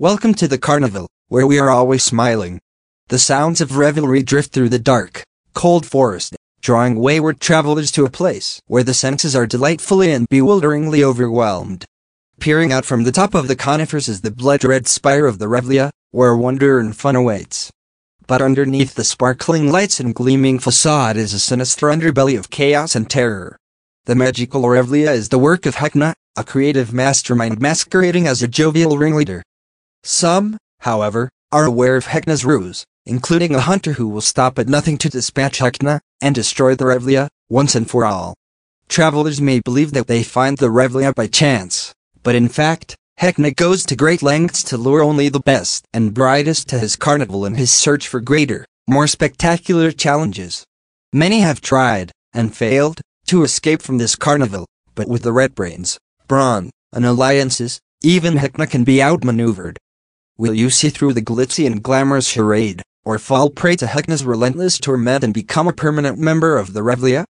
Welcome to the carnival, where we are always smiling. The sounds of revelry drift through the dark, cold forest, drawing wayward travelers to a place where the senses are delightfully and bewilderingly overwhelmed. Peering out from the top of the conifers is the blood-red spire of the Revelia, where wonder and fun awaits. But underneath the sparkling lights and gleaming facade is a sinister underbelly of chaos and terror. The magical Revelia is the work of Heckna, a creative mastermind masquerading as a jovial ringleader. Some, however, are aware of Heckna's ruse, including a hunter who will stop at nothing to dispatch Heckna and destroy the Revelia once and for all. Travelers may believe that they find the Revelia by chance, but in fact, Heckna goes to great lengths to lure only the best and brightest to his carnival in his search for greater, more spectacular challenges. Many have tried, and failed, to escape from this carnival, but with the Red Brains, Brawn, and alliances, even Heckna can be outmaneuvered. Will you see through the glitzy and glamorous charade, or fall prey to Heckna's relentless torment and become a permanent member of the Revelia?